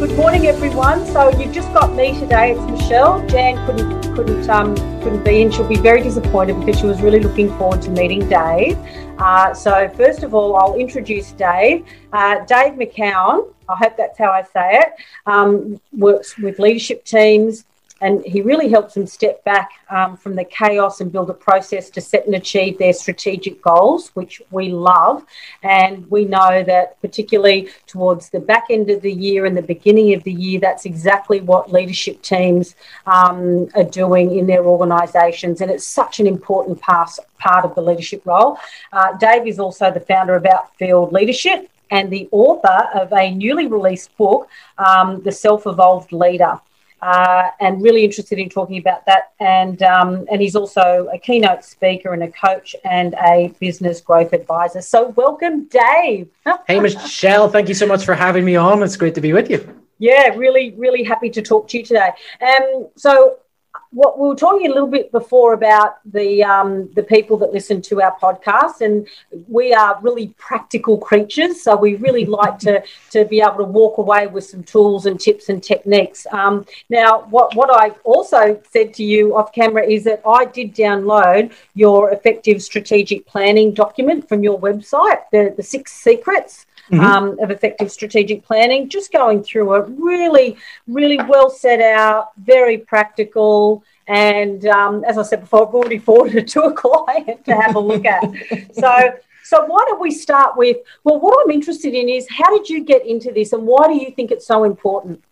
Good morning, everyone. So you've just got me today. It's Michelle. Jan couldn't couldn't um, couldn't be, and she'll be very disappointed because she was really looking forward to meeting Dave. Uh, so first of all, I'll introduce Dave. Uh, Dave McKeown. I hope that's how I say it. Um, works with leadership teams, and he really helps them step back um, from the chaos and build a process to set and achieve their strategic goals, which we love. And we know that, particularly towards the back end of the year and the beginning of the year, that's exactly what leadership teams um, are doing in their organisations. And it's such an important part, part of the leadership role. Uh, Dave is also the founder of Outfield Leadership and the author of a newly released book, um, The Self Evolved Leader uh, and really interested in talking about that. And um, and he's also a keynote speaker and a coach and a business growth advisor. So welcome, Dave. hey, Michelle. Thank you so much for having me on. It's great to be with you. Yeah, really, really happy to talk to you today. Um, so what we were talking a little bit before about the um, the people that listen to our podcast, and we are really practical creatures. So we really like to to be able to walk away with some tools and tips and techniques. Um, now, what what I also said to you off camera is that I did download your effective strategic planning document from your website, the the six secrets. Mm-hmm. Um, of effective strategic planning. Just going through it, really, really well set out, very practical. And um, as I said before, I've already forwarded it to a client to have a look at. so, so why don't we start with? Well, what I'm interested in is how did you get into this, and why do you think it's so important?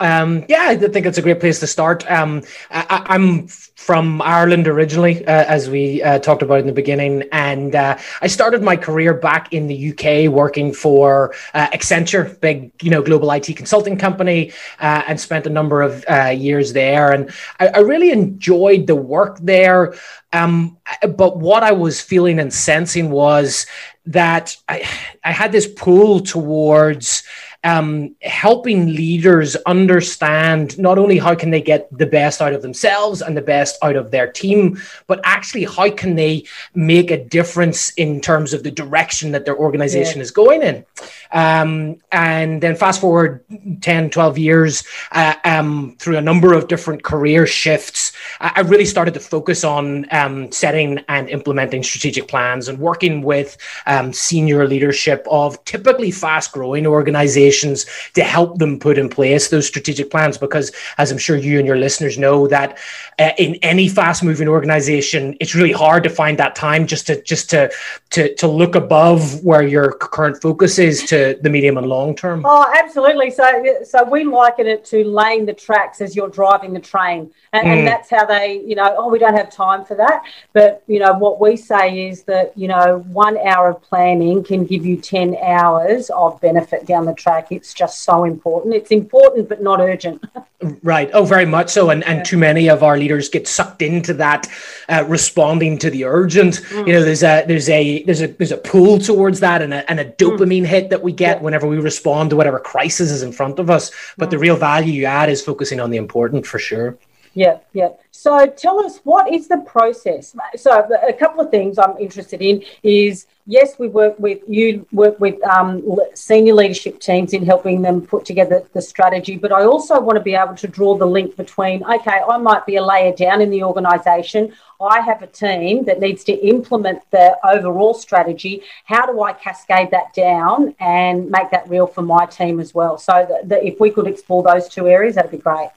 Um, yeah, I think it's a great place to start. Um, I, am from Ireland originally, uh, as we uh, talked about in the beginning, and uh, I started my career back in the UK working for uh, Accenture, big you know global IT consulting company, uh, and spent a number of uh, years there. And I, I, really enjoyed the work there. Um, but what I was feeling and sensing was that I, I had this pull towards um, helping leaders understand not only how can they get the best out of themselves and the best out of their team, but actually how can they make a difference in terms of the direction that their organization yeah. is going in. Um, and then fast forward 10, 12 years uh, um, through a number of different career shifts, I, really started to focus on um, setting and implementing strategic plans and working with um, senior leadership of typically fast growing organizations to help them put in place those strategic plans. Because, as I'm sure you and your listeners know, that uh, in any fast moving organization, it's really hard to find that time just to just to to to look above where your current focus is to the medium and long term. Oh, absolutely. So, so we liken it to laying the tracks as you're driving the train, and, mm. and that's how they, you know, oh, we don't have time for that. But you know, what we say is that you know, one hour of planning can give you ten hours of benefit down the track it's just so important. It's important, but not urgent. right. Oh, very much so. And, and too many of our leaders get sucked into that, uh, responding to the urgent. Mm. You know, there's a there's a there's a there's a pull towards that, and a, and a mm. dopamine mm. hit that we get yeah. whenever we respond to whatever crisis is in front of us. But mm. the real value you add is focusing on the important for sure. Yeah, yeah. So tell us what is the process? So a couple of things I'm interested in is yes, we work with you work with um, senior leadership teams in helping them put together the strategy, but I also want to be able to draw the link between okay, I might be a layer down in the organisation. I have a team that needs to implement the overall strategy. How do I cascade that down and make that real for my team as well? So if we could explore those two areas, that'd be great.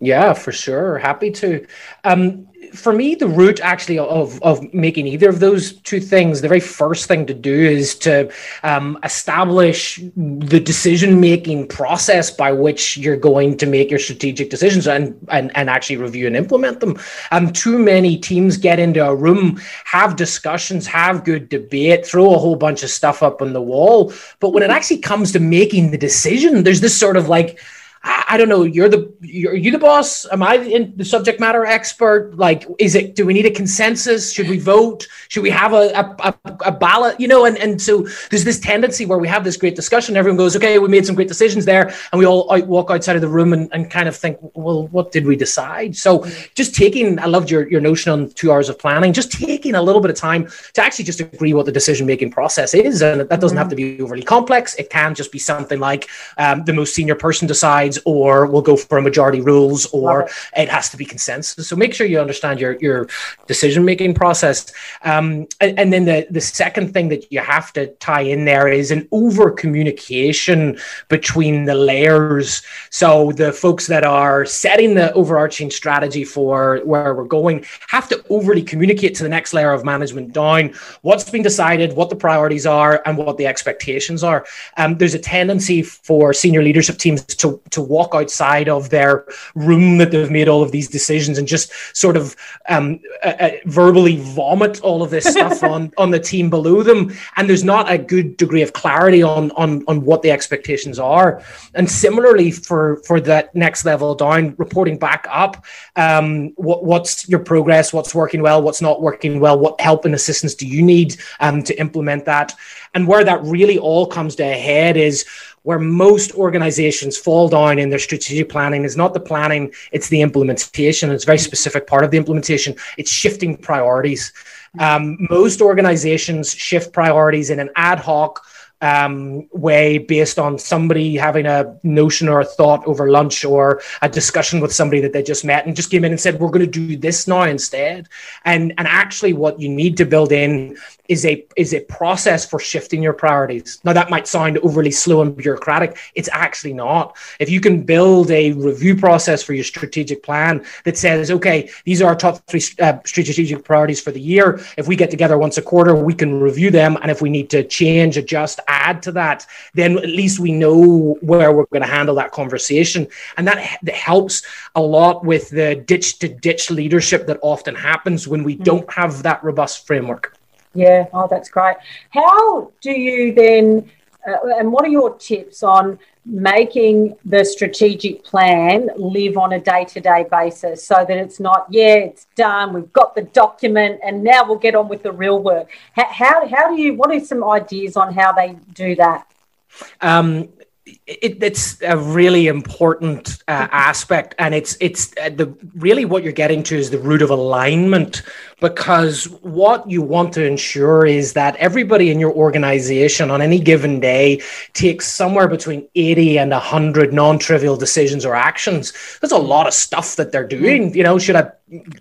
Yeah, for sure. Happy to. Um, for me, the root actually of, of making either of those two things, the very first thing to do is to um, establish the decision making process by which you're going to make your strategic decisions and, and, and actually review and implement them. Um, too many teams get into a room, have discussions, have good debate, throw a whole bunch of stuff up on the wall. But when it actually comes to making the decision, there's this sort of like, I, I, don't know. You're the you're, are you the boss? Am I in the subject matter expert? Like, is it? Do we need a consensus? Should we vote? Should we have a a, a, a ballot? You know, and and so there's this tendency where we have this great discussion. Everyone goes, okay, we made some great decisions there, and we all out, walk outside of the room and, and kind of think, well, what did we decide? So just taking, I loved your your notion on two hours of planning. Just taking a little bit of time to actually just agree what the decision making process is, and that doesn't mm-hmm. have to be overly complex. It can just be something like um, the most senior person decides, or we'll go for a majority rules, or it. it. has to be consensus. So make sure you understand your your decision making process. Um, and, and, then the the second thing that you have to tie in there is an over communication between the layers. So the folks that are setting the overarching strategy for where we're going have to overly communicate to the next layer of management down what's been decided, what the priorities are, and what the expectations are. Um, there's a tendency for senior leadership teams to, to walk outside of their room that they've made all of these decisions and just sort of um, uh, uh, verbally vomit all of this stuff on, on the team below them. And there's not a good degree of clarity on, on, on what the expectations are. And similarly, for, for that next level down, reporting back up, um, what, what's your progress, what's working well, what's not working well, what help and assistance do you need um, to implement that? And where that really all comes to a head is where most organizations fall down in their strategic planning is not the planning, it's the implementation. It's a very specific part of the implementation. It's shifting priorities. Um, most organizations shift priorities in an ad hoc, um, way based on somebody having a notion or a thought over lunch or a discussion with somebody that they just met and just came in and said, we're going to do this now instead. And, and actually what you need to build in is a is a process for shifting your priorities. Now that might sound overly slow and bureaucratic. It's actually not. If you can build a review process for your strategic plan that says, okay, these are our top three uh, strategic priorities for the year. If we get together once a quarter, we can review them, and if we need to change, adjust, add to that, then at least we know where we're going to handle that conversation, and that, that helps a lot with the ditch to ditch leadership that often happens when we mm-hmm. don't have that robust framework. Yeah, oh, that's great. How do you then, uh, and what are your tips on making the strategic plan live on a day to day basis so that it's not, yeah, it's done, we've got the document, and now we'll get on with the real work? How, how, how do you, what are some ideas on how they do that? Um, it, it's a really important uh, aspect, and it's it's uh, the really what you're getting to is the root of alignment because what you want to ensure is that everybody in your organization on any given day takes somewhere between 80 and 100 non-trivial decisions or actions. There's a lot of stuff that they're doing. You know should i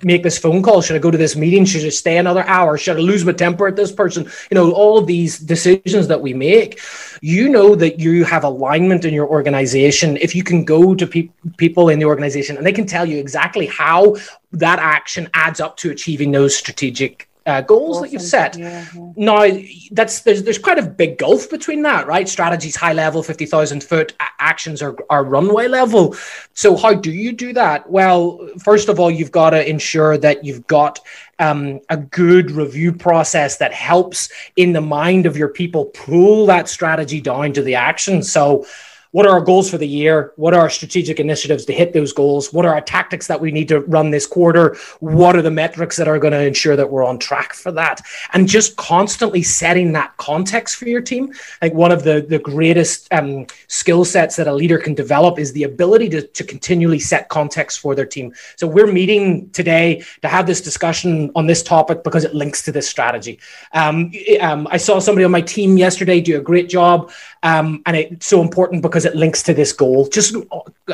make this phone call? Should i go to this meeting? Should i stay another hour? Should i lose my temper at this person? You know all of these decisions that we make you know that you have alignment in your organization. If you can go to pe- people in the organization and they can tell you exactly how that action adds up to achieving those strategic uh, goals awesome. that you've set. Yeah, yeah. Now, that's there's there's quite a big gulf between that, right? Strategies high level, fifty thousand foot actions are are runway level. So how do you do that? Well, first of all, you've got to ensure that you've got um, a good review process that helps in the mind of your people pull that strategy down to the action. So what are our goals for the year? What are our strategic initiatives to hit those goals? What are our tactics that we need to run this quarter? What are the metrics that are going to ensure that we're on track for that? And just constantly setting that context for your team. Like one of the, the greatest um, skill sets that a leader can develop is the ability to, to continually set context for their team. So we're meeting today to have this discussion on this topic because it links to this strategy. Um, um, I saw somebody on my team yesterday do a great job um, and it's so important because it links to this goal. Just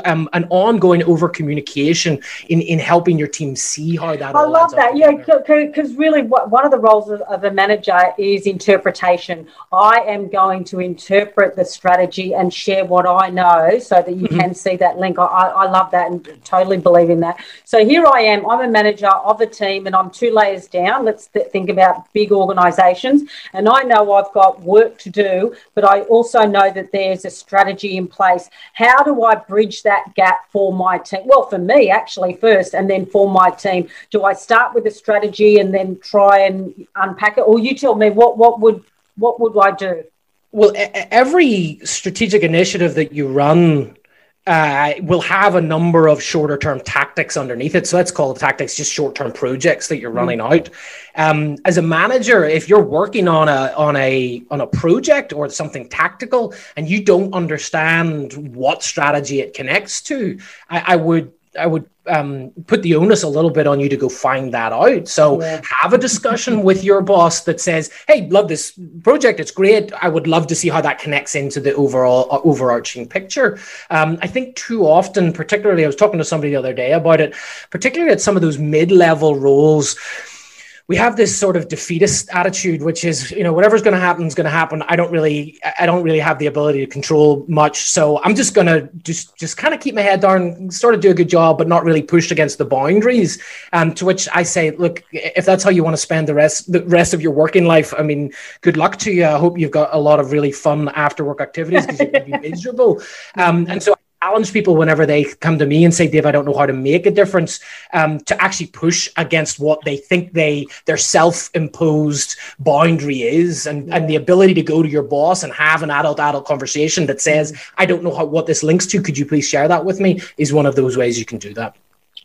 um, an ongoing over communication in, in helping your team see how that. Works. I love that. Yeah, because really, what, one of the roles of, of, a manager is interpretation. I am going to interpret the strategy and share what I know so that you mm-hmm. can see that link. I, I love that and totally believe in that. So here I am. I'm a manager of a team and I'm two layers down. Let's th- think about big organizations. And I know I've got work to do, but I also also know that there's a strategy in place. How do I bridge that gap for my team? Well, for me, actually, first, and then for my team. Do I start with a strategy and then try and unpack it, or you tell me what what would what would I do? Well, every strategic initiative that you run uh, will have a number of shorter term tactics underneath it. So let's call the tactics just short term projects that you're mm-hmm. running out. Um, as a manager, if you're working on a on a on a project or something tactical and you don't understand what strategy it connects to, I, I would I would um, put the onus a little bit on you to go find that out. So yeah. have a discussion with your boss that says, "Hey, love this project. It's great. I would love to see how that connects into the overall uh, overarching picture." Um, I think too often, particularly, I was talking to somebody the other day about it, particularly at some of those mid-level roles we have this sort of defeatist attitude, which is, you know, whatever's going to happen is going to happen. I don't really, I don't really have the ability to control much, so I'm just going to just, just kind of keep my head down, sort of do a good job, but not really push against the boundaries. Um, to which I say, look, if that's how you want to spend the rest, the rest of your working life, I mean, good luck to you. I hope you've got a lot of really fun after work activities because you're going to be miserable. Um, and so challenge people whenever they come to me and say, Dave, I don't know how to make a difference, um, to actually push against what they think they their self-imposed boundary is, and, yeah. and the ability to go to your boss and have an adult adult conversation that says, I don't know how what this links to. Could you please share that with me? Is one of those ways you can do that.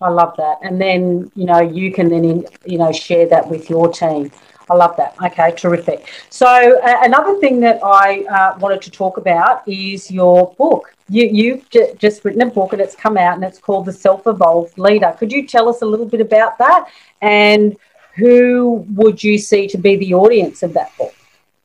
I love that, and then you know you can then you know share that with your team. I love that. Okay, terrific. So uh, another thing that I uh, wanted to talk about is your book. You, you've j- just written a book and it's come out and it's called The Self Evolved Leader. Could you tell us a little bit about that and who would you see to be the audience of that book?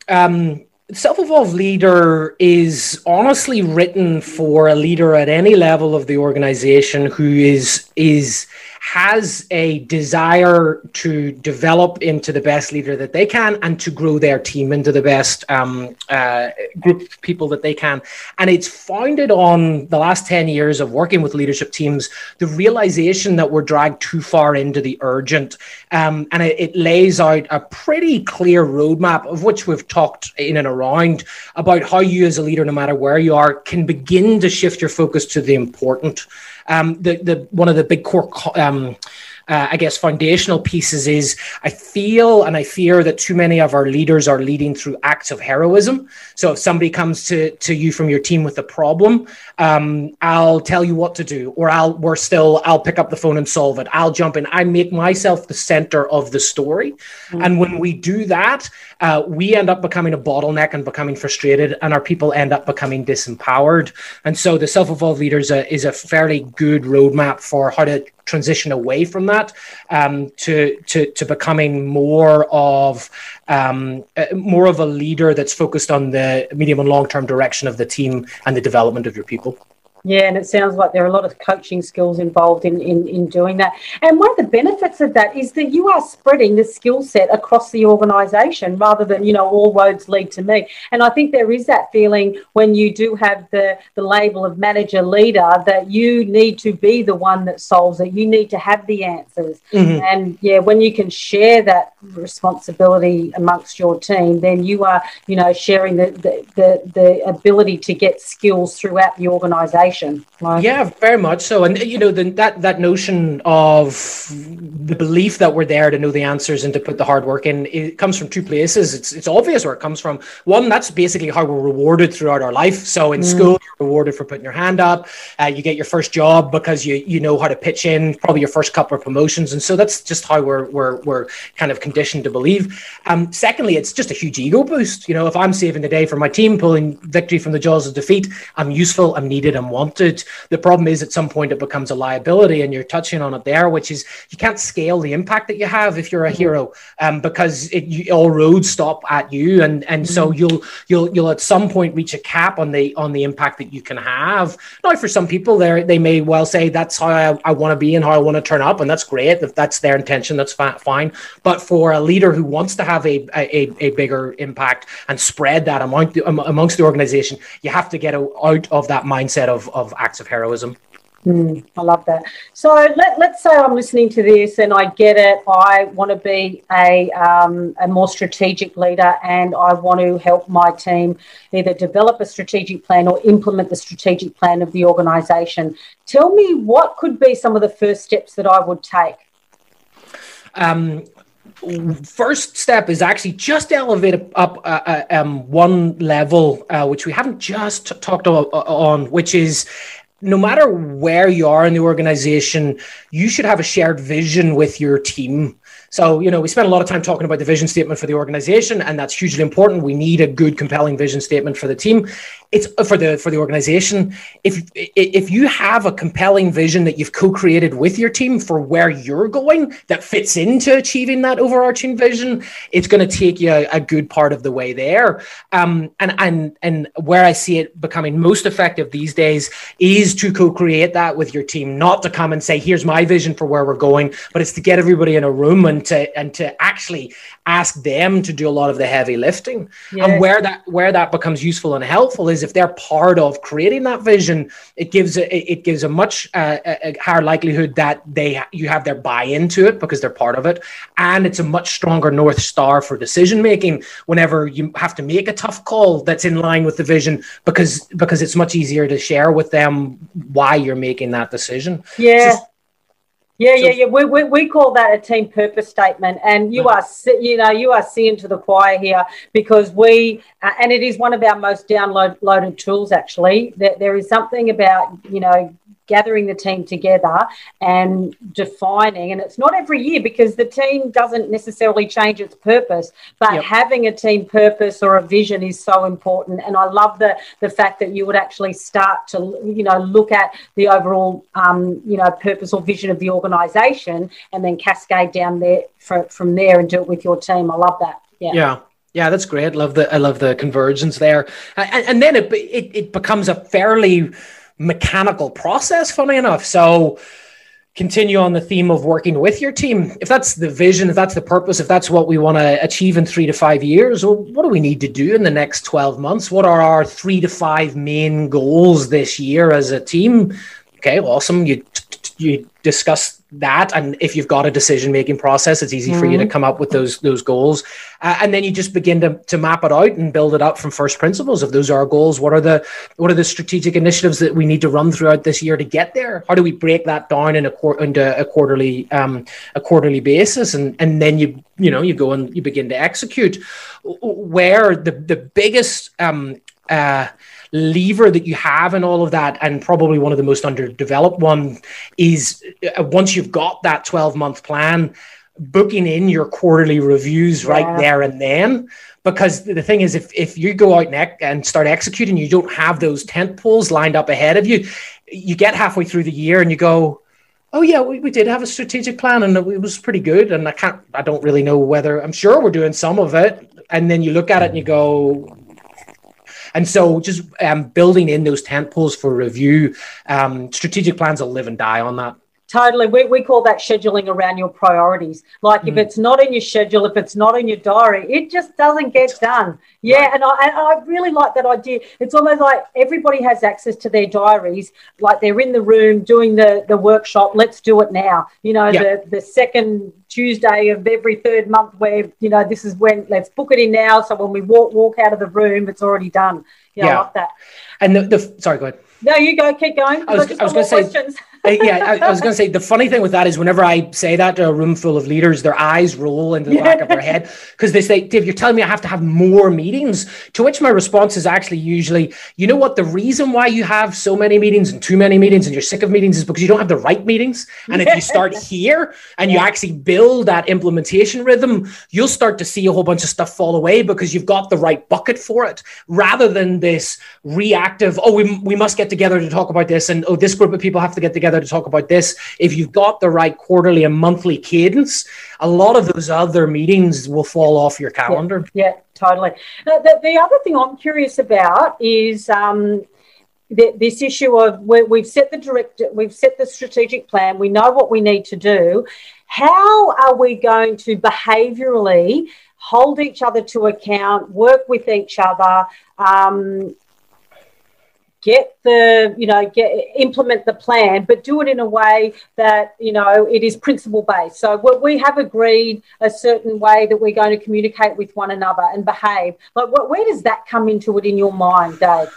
Um, Self Evolved Leader is honestly written for a leader at any level of the organization who is is has a desire to develop into the best leader that they can and to grow their team into the best um, uh, group of people that they can. And it's founded on the last 10 years of working with leadership teams, the realization that we're dragged too far into the urgent. Um, and it, it lays out a pretty clear roadmap of which we've talked in and around about how you, as a leader, no matter where you are, can begin to shift your focus to the important. Um, the the one of the big core um, uh, I guess, foundational pieces is I feel and I fear that too many of our leaders are leading through acts of heroism. So if somebody comes to, to you from your team with a problem, um, I'll tell you what to do, or I'll we're still I'll pick up the phone and solve it. I'll jump in. I make myself the center of the story, mm-hmm. and when we do that, uh, we end up becoming a bottleneck and becoming frustrated, and our people end up becoming disempowered. And so the self-evolved leaders uh, is a fairly good roadmap for how to transition away from that um, to, to to becoming more of um, uh, more of a leader that's focused on the medium and long term direction of the team and the development of your people. Yeah, and it sounds like there are a lot of coaching skills involved in, in, in doing that. And one of the benefits of that is that you are spreading the skill set across the organisation rather than, you know, all roads lead to me. And I think there is that feeling when you do have the, the label of manager leader that you need to be the one that solves it. You need to have the answers. Mm-hmm. And yeah, when you can share that responsibility amongst your team, then you are, you know, sharing the, the, the, the ability to get skills throughout the Right? Yeah, very much so. And you know, the, that that notion of the belief that we're there to know the answers and to put the hard work in, it comes from two places. It's it's obvious where it comes from. One, that's basically how we're rewarded throughout our life. So in mm. school, you're rewarded for putting your hand up. Uh, you get your first job because you you know how to pitch in. Probably your first couple of promotions, and so that's just how we're we're we're kind of conditioned to believe. Um, secondly, it's just a huge ego boost. You know, if I'm saving the day for my team, pulling victory from the jaws of defeat, I'm useful, I'm needed, I'm wanted wanted. The problem is at some point it becomes a liability, and you're touching on it there, which is you can't scale the impact that you have if you're a mm-hmm. hero, um, because it, you, all roads stop at you, and and mm-hmm. so you'll you'll you'll at some point reach a cap on the on the impact that you can have. Now, for some people, there they may well say that's how I, I want to be and how I want to turn up, and that's great if that's their intention. That's fine. But for a leader who wants to have a a, a bigger impact and spread that among amongst the organization, you have to get out of that mindset of of acts of heroism. Mm, I love that. So let, let's say I'm listening to this and I get it. I want to be a, um, a more strategic leader and I want to help my team either develop a strategic plan or implement the strategic plan of the organisation. Tell me what could be some of the first steps that I would take? Um, first step is actually just elevate up uh, uh, um, one level, uh, which we haven't just talked on, which is no matter where you are in the organization, you should have a shared vision with your team. So, you know, we spent a lot of time talking about the vision statement for the organization, and that's hugely important. We need a good, compelling vision statement for the team. It's uh, for the for the organization. If if you have a compelling vision that you've co-created with your team for where you're going that fits into achieving that overarching vision, it's going to take you a, a, good part of the way there. Um, and and and where I see it becoming most effective these days is to co-create that with your team, not to come and say, "Here's my vision for where we're going," but it's to get everybody in a room and to and to actually ask them to do a lot of the heavy lifting. And where that where that becomes useful and helpful is if they're part of creating that vision, it gives a, it gives a much uh, a higher likelihood that they you have their buy into it because they're part of it, and it's a much stronger north star for decision making whenever you have to make a tough call that's in line with the vision because because it's much easier to share with them why you're making that decision. Yeah. So, yeah, so, yeah, yeah. We, we, we call that a team purpose statement, and you are you know you are seeing to the choir here because we uh, and it is one of our most downloaded tools actually. That there is something about you know gathering the team together and defining and it's not every year because the team doesn't necessarily change its purpose but yep. having a team purpose or a vision is so important. And i love the the fact that you would actually start to you know look at the overall um, you know purpose or vision of the organization and then cascade down there for, from there and do it with your team. I love that. Yeah. Yeah. Yeah, that's great. Love the I love the convergence there, and, and then it, it it becomes a fairly mechanical process, funny enough. So continue on the theme of working with your team. If that's the vision, if that's the purpose, if that's what we want to achieve in three to five years, well, what do we need to do in the next 12 months? What are our three to five main goals this year as a team? Okay, awesome. You you discuss that and if you've got a decision making process it's easy mm-hmm. for you to mm-hmm. come up with those those goals uh, and then you just begin to, to map it out and build it up from first principles if those are our goals what are the what are the strategic initiatives that we need to run throughout this year to get there how do we break that down in a qu- into a quarterly um, a quarterly basis and and then you you know you go and you begin to execute where the the biggest um, uh, lever that you have and all of that, and probably one of the most underdeveloped one, is uh, once you've got that 12 month plan, booking in your quarterly reviews yeah. right there and then. Because the thing is, if, if you go out and, and start executing, you don't have those tent poles lined up ahead of you. You get halfway through the year and you go, oh yeah we, we did have a strategic plan and it was pretty good and i can't i don't really know whether i'm sure we're doing some of it and then you look at it and you go and so just um, building in those tent poles for review, um, strategic plans will live and die on that. Totally. We, we call that scheduling around your priorities. Like mm. if it's not in your schedule, if it's not in your diary, it just doesn't get done. Yeah. Right. And, I, and I really like that idea. It's almost like everybody has access to their diaries, like they're in the room doing the, the workshop. Let's do it now. You know, yeah. the, the second Tuesday of every third month where, you know, this is when let's book it in now. So when we walk, walk out of the room, it's already done. Yeah. yeah. I love that. And the, the sorry, go ahead. No, you go. Keep going. I was, I was going to say. Yeah, I, I was going to say the funny thing with that is whenever I say that to a room full of leaders, their eyes roll into the yeah. back of their head because they say, "Dave, you're telling me I have to have more meetings." To which my response is actually usually, "You know what? The reason why you have so many meetings and too many meetings and you're sick of meetings is because you don't have the right meetings. And if you start here and you actually build that implementation rhythm, you'll start to see a whole bunch of stuff fall away because you've got the right bucket for it, rather than this reactive. Oh, we we must get together to talk about this, and oh, this group of people have to get together together to talk about this. If you've got the right quarterly and monthly cadence, a lot of those other meetings will fall off your calendar. Yeah, yeah totally. the, the, other thing I'm curious about is um, the, this issue of we've set the direct, we've set the strategic plan. We know what we need to do. How are we going to behaviourally hold each other to account, work with each other? Um, get the you know get implement the plan but do it in a way that you know it is principle based. So we have agreed a certain way that we're going to communicate with one another and behave. Like what, where does that come into it in your mind dave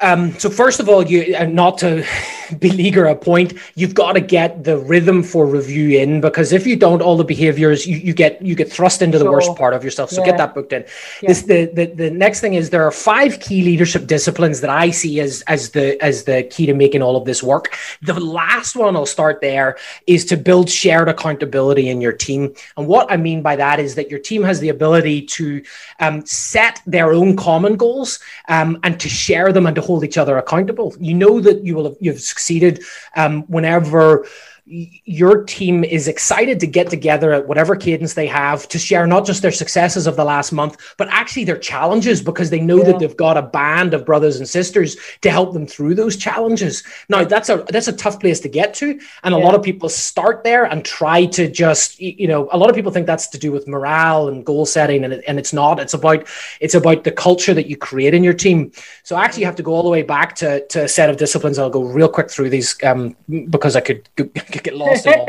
Um, so first of all, you uh, not to beleaguer a point, you've got to get the rhythm for review in because if you don't, all the behaviors you, you get you get thrust into sure. the worst part of yourself. So yeah. get that booked in. Yeah. This, the, the the next thing is there are five key leadership disciplines that I see as as the as the key to making all of this work. The last one I'll start there is to build shared accountability in your team. And what I mean by that is that your team has the ability to um, set their own common goals um, and to share them and to hold each other accountable. You know that you will have you've succeeded um, whenever your team is excited to get together at whatever cadence they have to share not just their successes of the last month, but actually their challenges because they know yeah. that they've got a band of brothers and sisters to help them through those challenges. Now that's a that's a tough place to get to, and a yeah. lot of people start there and try to just you know a lot of people think that's to do with morale and goal setting, and it, and it's not. It's about it's about the culture that you create in your team. So actually, you have to go all the way back to to a set of disciplines. I'll go real quick through these um, because I could could get lost all.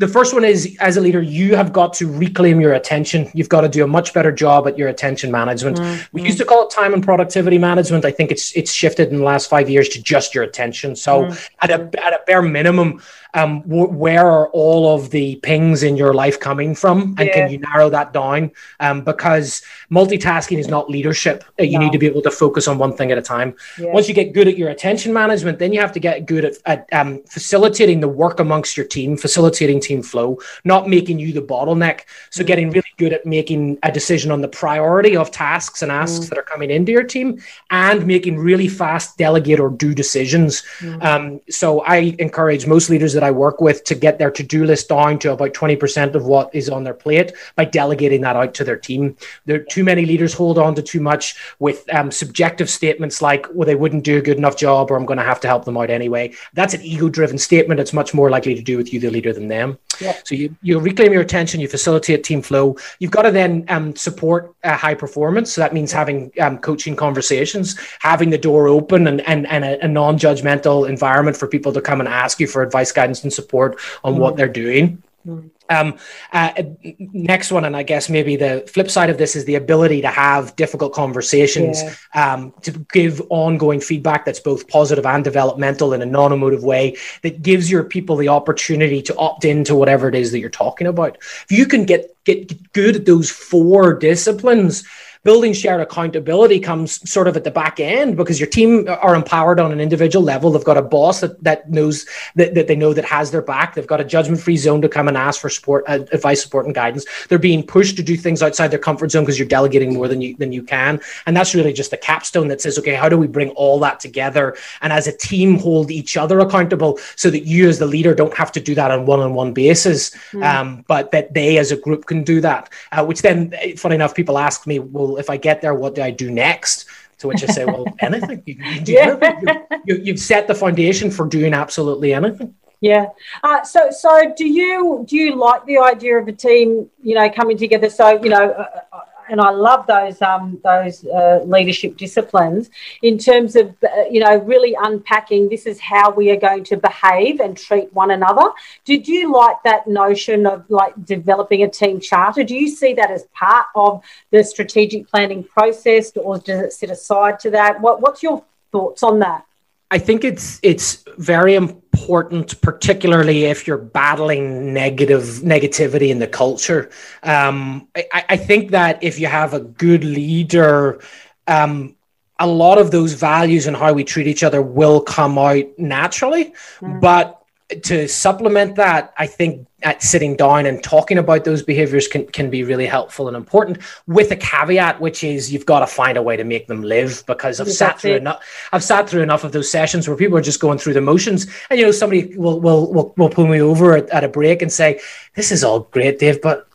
the first one is as a leader, you have got to reclaim your attention. You've got to do a much better job at your attention management. Mm-hmm. We used to call it time and productivity management. I think it's it's shifted in the last five years to just your attention. So mm-hmm. at a at a bare minimum, um, w- where are all of the pings in your life coming from and yeah. can you narrow that down um, because multitasking is not leadership uh, you no. need to be able to focus on one thing at a time yeah. once you get good at your attention management then you have to get good at, at um, facilitating the work amongst your team facilitating team flow not making you the bottleneck so mm. getting really good at making a decision on the priority of tasks and asks mm. that are coming into your team and making really fast delegate or do decisions mm. Um, so i encourage most leaders that I work with to get their to do list down to about 20% of what is on their plate by delegating that out to their team. There are too many leaders hold on to too much with um, subjective statements like, well, they wouldn't do a good enough job or I'm going to have to help them out anyway. That's an ego driven statement. It's much more likely to do with you, the leader, than them. Yeah. So you, you reclaim your attention, you facilitate team flow. You've got to then um, support uh, high performance. So that means having um, coaching conversations, having the door open and, and, and a, a non judgmental environment for people to come and ask you for advice, guidance guidance and support on mm. what they're doing. Mm. Um, uh, next one, and I guess maybe the flip side of this is the ability to have difficult conversations, yeah. um, to give ongoing feedback that's both positive and developmental in a non emotive way that gives your people the opportunity to opt into whatever it is that you're talking about. If you can get, get good at those four disciplines, building shared accountability comes sort of at the back end because your team are empowered on an individual level. They've got a boss that, that knows that, that they know that has their back. They've got a judgment free zone to come and ask for support, uh, advice, support, and guidance. They're being pushed to do things outside their comfort zone because you're delegating more than you than you can. And that's really just the capstone that says, okay, how do we bring all that together and as a team hold each other accountable so that you as the leader don't have to do that on one-on-one basis, mm. um, but that they as a group can do that. Uh, which then, funny enough, people ask me, well, well, if I get there, what do I do next? To which I say, well, anything. You, you do yeah. anything. You, have set the foundation for doing absolutely anything. Yeah. Uh, so, so do you do you like the idea of a team, you know, coming together? So, you know, uh, uh and I love those um, those uh, leadership disciplines in terms of uh, you know really unpacking. This is how we are going to behave and treat one another. Did you like that notion of like developing a team charter? Do you see that as part of the strategic planning process, or does it sit aside to that? What, what's your thoughts on that? I think it's it's very important, particularly if you're battling negative negativity in the culture. Um, I, I, think that if you have a good leader, um, a lot of those values and how we treat each other will come out naturally. Mm. But to supplement that, I think at sitting down and talking about those behaviors can, can be really helpful and important with a caveat, which is you've got to find a way to make them live because I've sat through enough, I've sat through enough of those sessions where people are just going through the motions. And, you know, somebody will, will, will, will pull me over at, at a break and say, this is all great, Dave, but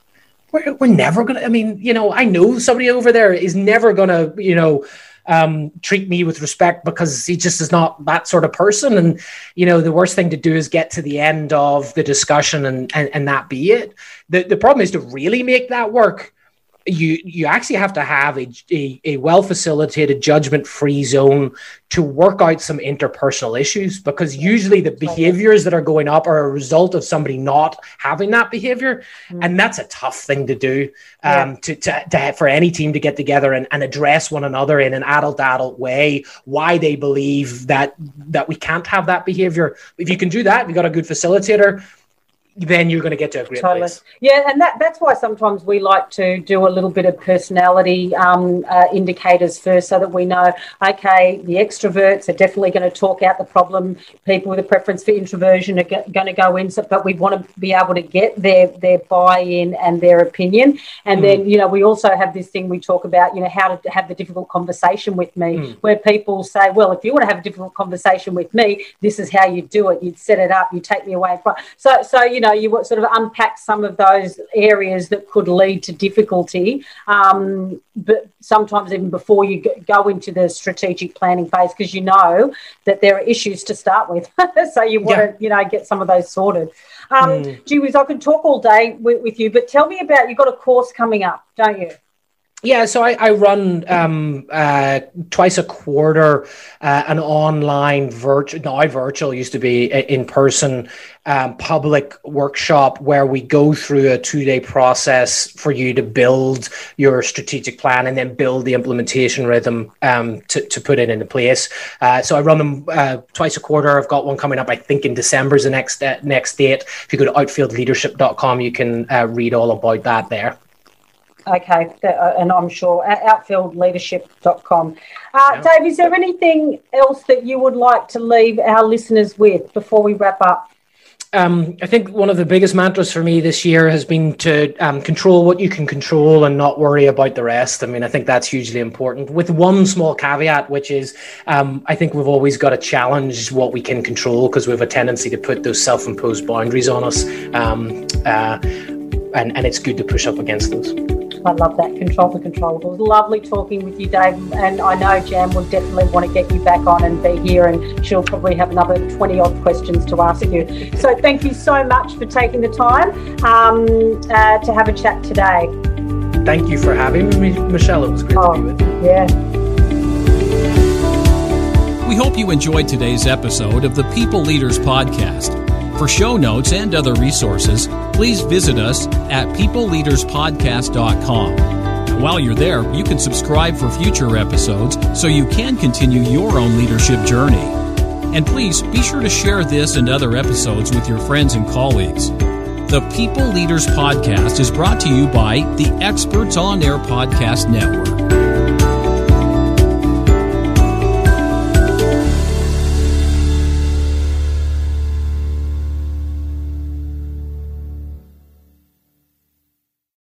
we're, we're never going to, I mean, you know, I know somebody over there is never going to, you know, um, treat me with respect because he just is not that sort of person. And, you know, the worst thing to do is get to the end of the discussion and, and, and that be it. The, the problem is to really make that work you you actually have to have a, a, a well facilitated judgment free zone to work out some interpersonal issues because usually the behaviors that are going up are a result of somebody not having that behavior. Mm. and that's a tough thing to do um, yeah. to, to, to, for any team to get together and, and address one another in an adult adult way why they believe that that we can't have that behavior. If you can do that you got a good facilitator then you're going to get to a great totally. place. Yeah, and that, that's why sometimes we like to do a little bit of personality um, uh, indicators first so that we know, okay, the extroverts are definitely going to talk out the problem. People with a preference for introversion are g- going to go in, so, but we want to be able to get their, their buy in and their opinion. And mm. then, you know, we also have this thing we talk about, you know, how to have the difficult conversation with me, mm. where people say, well, if you want to have a difficult conversation with me, this is how you do it. You'd set it up, you take me away from. So, so, you know, know, you sort of unpack some of those areas that could lead to difficulty. Um, but sometimes even before you go into the strategic planning phase, because you know that there are issues to start with. so you want yeah. to, you know, get some of those sorted. Um, mm. Gee whiz, I could talk all day with, with you, but tell me about you've got a course coming up, don't you? Yeah, so I, I run um, uh, twice a quarter uh, an online virtual, now virtual used to be in person um, public workshop where we go through a two day process for you to build your strategic plan and then build the implementation rhythm um, to, to put it into place. Uh, so I run them uh, twice a quarter. I've got one coming up, I think, in December is the next uh, next date. If you go to outfieldleadership.com, you can uh, read all about that there. Okay, uh, and I'm sure outfieldleadership.com. Uh, yeah. Dave, is there anything else that you would like to leave our listeners with before we wrap up? Um, I think one of the biggest mantras for me this year has been to um, control what you can control and not worry about the rest. I mean, I think that's hugely important. With one small caveat, which is um, I think we've always got to challenge what we can control because we have a tendency to put those self imposed boundaries on us. Um, uh, and, and it's good to push up against those. I love that. Control the controllables. Lovely talking with you, Dave. And I know Jan will definitely want to get you back on and be here, and she'll probably have another 20 odd questions to ask you. So thank you so much for taking the time um, uh, to have a chat today. Thank you for having me, Michelle. It was great oh, to be with you. Yeah. We hope you enjoyed today's episode of the People Leaders Podcast. For show notes and other resources, please visit us at peopleleaderspodcast.com. While you're there, you can subscribe for future episodes so you can continue your own leadership journey. And please be sure to share this and other episodes with your friends and colleagues. The People Leaders Podcast is brought to you by the Experts on Air Podcast Network.